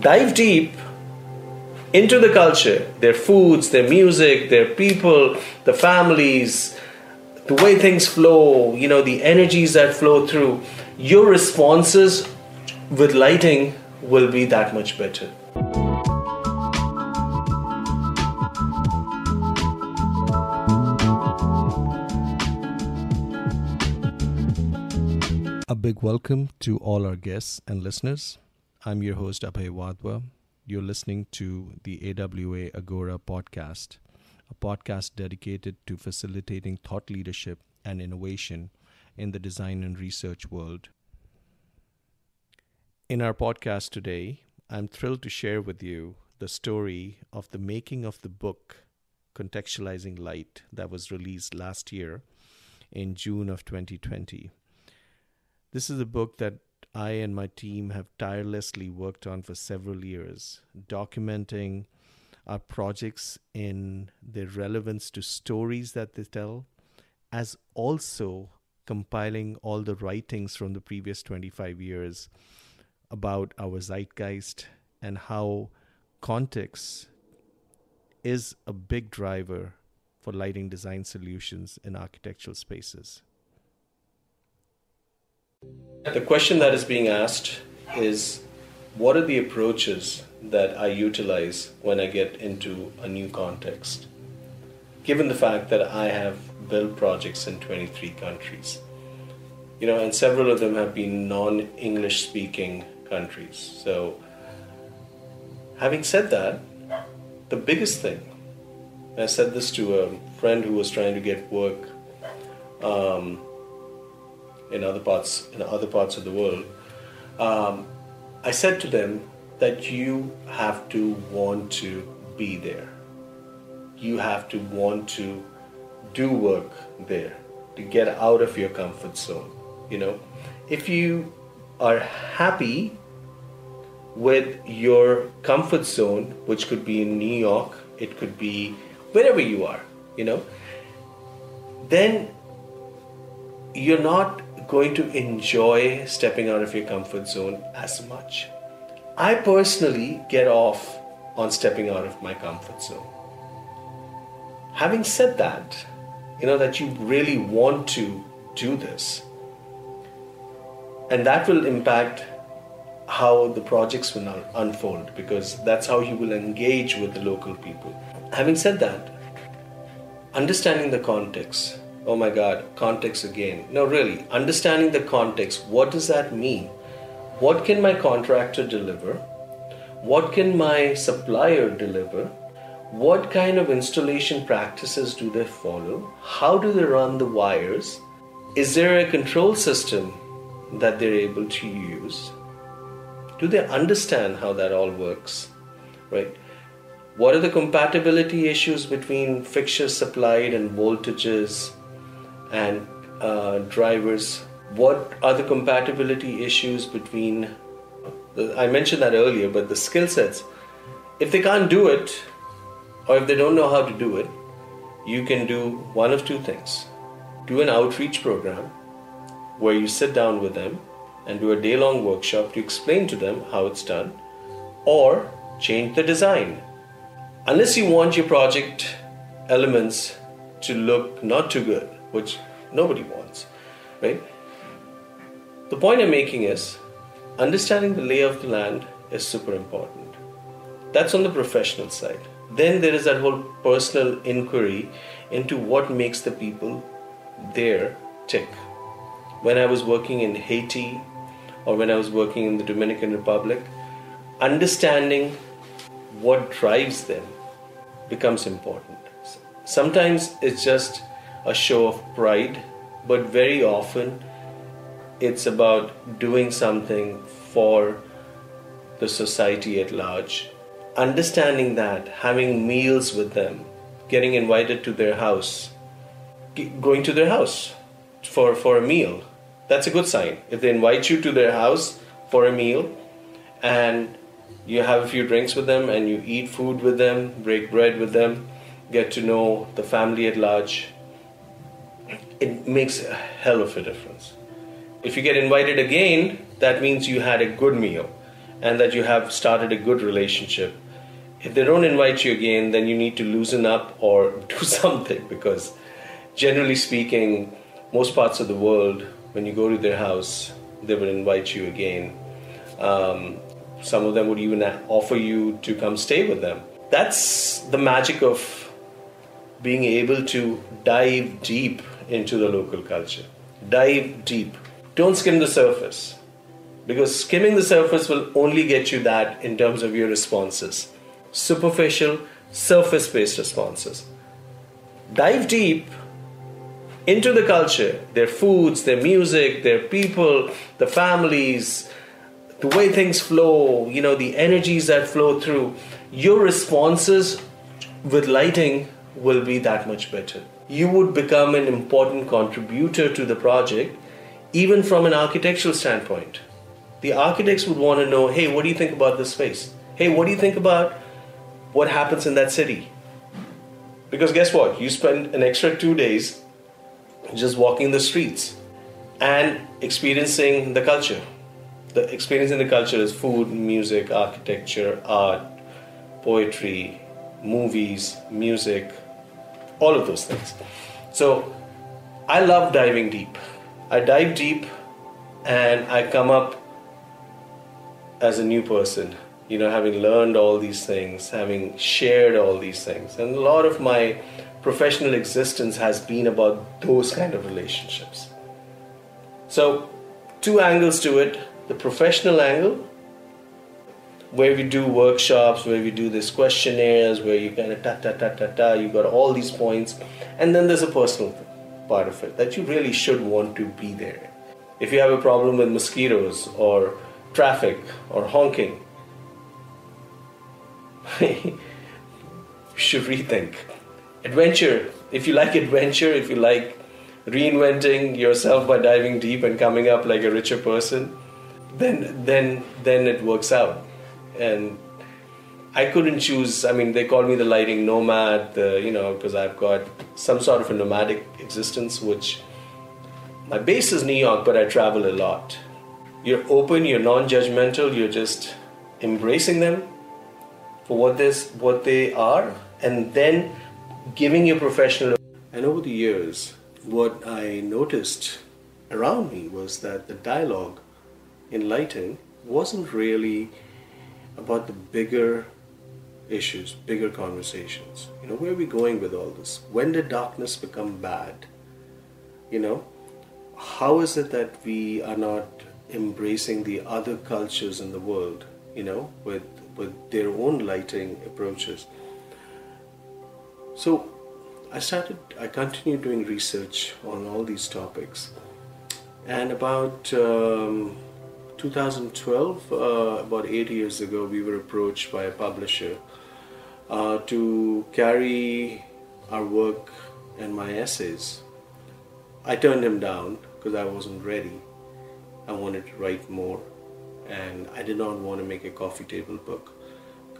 dive deep into the culture, their foods, their music, their people, the families, the way things flow, you know, the energies that flow through, your responses with lighting will be that much better. A big welcome to all our guests and listeners. I'm your host, Abhay Wadhwa. You're listening to the AWA Agora podcast, a podcast dedicated to facilitating thought leadership and innovation in the design and research world. In our podcast today, I'm thrilled to share with you the story of the making of the book Contextualizing Light that was released last year in June of 2020. This is a book that I and my team have tirelessly worked on for several years, documenting our projects in their relevance to stories that they tell, as also compiling all the writings from the previous 25 years about our zeitgeist and how context is a big driver for lighting design solutions in architectural spaces. The question that is being asked is what are the approaches that I utilize when I get into a new context? Given the fact that I have built projects in 23 countries, you know, and several of them have been non English speaking countries. So, having said that, the biggest thing, I said this to a friend who was trying to get work. Um, in other parts in other parts of the world, um, I said to them that you have to want to be there. You have to want to do work there to get out of your comfort zone. You know, if you are happy with your comfort zone, which could be in New York, it could be wherever you are, you know, then you're not going to enjoy stepping out of your comfort zone as much. I personally get off on stepping out of my comfort zone. Having said that, you know that you really want to do this, and that will impact how the projects will unfold because that's how you will engage with the local people. Having said that, understanding the context oh my god, context again. No, really, understanding the context, what does that mean? What can my contractor deliver? What can my supplier deliver? What kind of installation practices do they follow? How do they run the wires? Is there a control system that they're able to use? Do they understand how that all works? Right? What are the compatibility issues between fixtures supplied and voltages and uh, drivers. What are the compatibility issues between? The, I mentioned that earlier, but the skill sets. If they can't do it, or if they don't know how to do it, you can do one of two things. Do an outreach program where you sit down with them and do a day long workshop to explain to them how it's done, or change the design. Unless you want your project elements to look not too good, which nobody wants, right? The point I'm making is understanding the lay of the land is super important. That's on the professional side. Then there is that whole personal inquiry into what makes the people there tick. When I was working in Haiti or when I was working in the Dominican Republic, understanding what drives them becomes important. Sometimes it's just a show of pride, but very often it's about doing something for the society at large. Understanding that, having meals with them, getting invited to their house, going to their house for, for a meal, that's a good sign. If they invite you to their house for a meal and you have a few drinks with them and you eat food with them, break bread with them, get to know the family at large, it makes a hell of a difference. If you get invited again, that means you had a good meal. and that you have started a good relationship, if they don't invite you again, then you need to loosen up or do something because, generally speaking, most parts of the world, when you go to their house, they will invite you again. Um, some of them would even offer you to come stay with them. That's the magic of being able to dive deep into the local culture. Dive deep. Don't skim the surface because skimming the surface will only get you that in terms of your responses superficial, surface based responses. Dive deep into the culture, their foods, their music, their people, the families, the way things flow, you know, the energies that flow through. Your responses with lighting will be that much better. You would become an important contributor to the project, even from an architectural standpoint. The architects would want to know hey, what do you think about this space? Hey, what do you think about what happens in that city. Because guess what? You spend an extra two days just walking the streets and experiencing the culture. The experiencing the culture is food, music, architecture, art, poetry, movies, music, all of those things. So I love diving deep. I dive deep and I come up as a new person you know, having learned all these things, having shared all these things. And a lot of my professional existence has been about those kind of relationships. So, two angles to it the professional angle, where we do workshops, where we do these questionnaires, where you kind of ta ta ta ta ta, you got all these points, and then there's a personal part of it that you really should want to be there. If you have a problem with mosquitoes or traffic or honking, you should rethink. Adventure. If you like adventure, if you like reinventing yourself by diving deep and coming up like a richer person, then then then it works out. And I couldn't choose. I mean, they call me the lighting nomad. The, you know, because I've got some sort of a nomadic existence, which my base is New York, but I travel a lot. You're open. You're non-judgmental. You're just embracing them for what what they are and then giving your professional and over the years what i noticed around me was that the dialogue in lighting wasn't really about the bigger issues bigger conversations you know where are we going with all this when did darkness become bad you know how is it that we are not embracing the other cultures in the world you know with with their own lighting approaches. So I started, I continued doing research on all these topics. And about um, 2012, uh, about eight years ago, we were approached by a publisher uh, to carry our work and my essays. I turned him down because I wasn't ready. I wanted to write more and I did not want to make a coffee table book.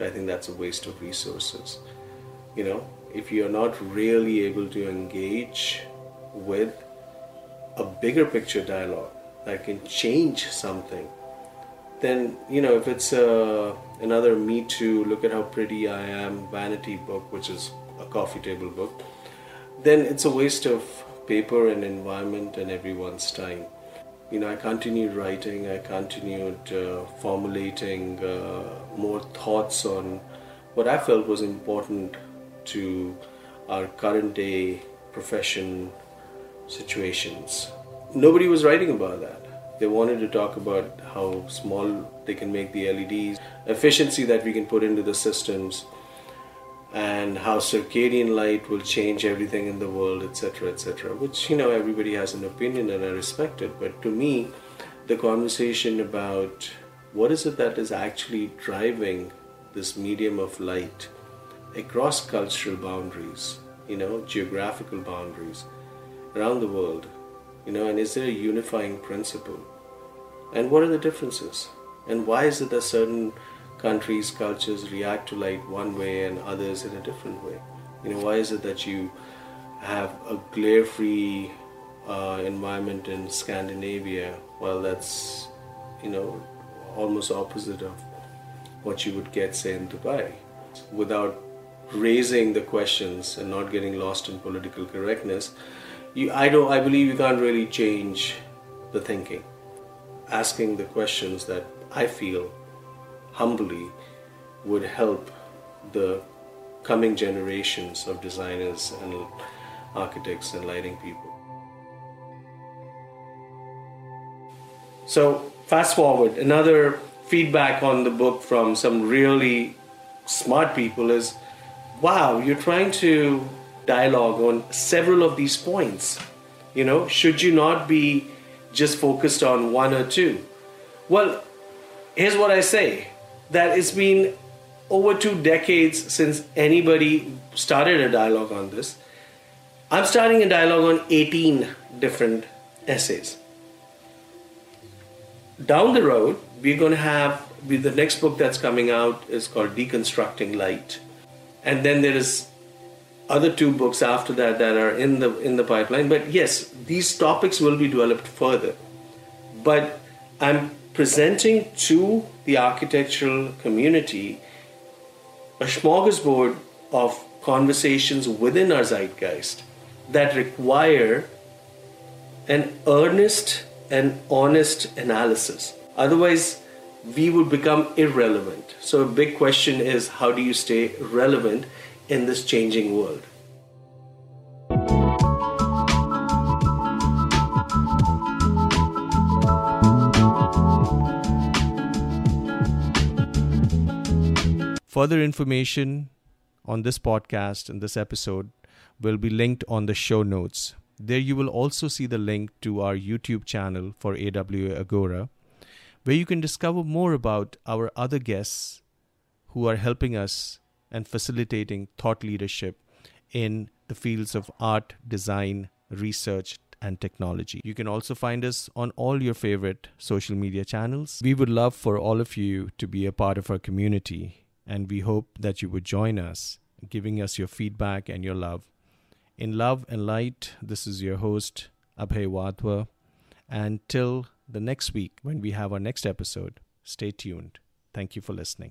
I think that's a waste of resources. You know, if you're not really able to engage with a bigger picture dialogue that can change something, then you know if it's uh, another Me Too, look at how pretty I am vanity book, which is a coffee table book, then it's a waste of paper and environment and everyone's time you know, I continued writing, I continued uh, formulating uh, more thoughts on what I felt was important to our current day profession situations. Nobody was writing about that. They wanted to talk about how small they can make the LEDs, efficiency that we can put into the systems, and how circadian light will change everything in the world, etc., etc. Which you know everybody has an opinion and I respect it, but to me, the conversation about what is it that is actually driving this medium of light across cultural boundaries, you know, geographical boundaries around the world, you know, and is there a unifying principle? And what are the differences? And why is it that certain countries, cultures react to light one way and others in a different way. You know, why is it that you have a glare-free uh, environment in Scandinavia, while that's, you know, almost opposite of what you would get, say, in Dubai, without raising the questions and not getting lost in political correctness. You, I don't. I believe you can't really change the thinking. Asking the questions that I feel humbly would help the coming generations of designers and architects and lighting people. So, fast forward, another feedback on the book from some really smart people is wow, you're trying to dialogue on several of these points. You know, should you not be just focused on one or two? Well, here's what I say that it's been over two decades since anybody started a dialogue on this. I'm starting a dialogue on 18 different essays. Down the road, we're going to have the next book that's coming out is called Deconstructing Light. And then there is other two books after that that are in the in the pipeline. But yes, these topics will be developed further. But I'm presenting to the architectural community a smorgasbord of conversations within our zeitgeist that require an earnest and honest analysis. Otherwise, we would become irrelevant. So, a big question is how do you stay relevant in this changing world? Further information on this podcast and this episode will be linked on the show notes. There you will also see the link to our YouTube channel for AWA Agora, where you can discover more about our other guests who are helping us and facilitating thought leadership in the fields of art, design, research, and technology. You can also find us on all your favorite social media channels. We would love for all of you to be a part of our community and we hope that you would join us, giving us your feedback and your love. In love and light, this is your host, Abhay Wadhwa. And till the next week, when we have our next episode, stay tuned. Thank you for listening.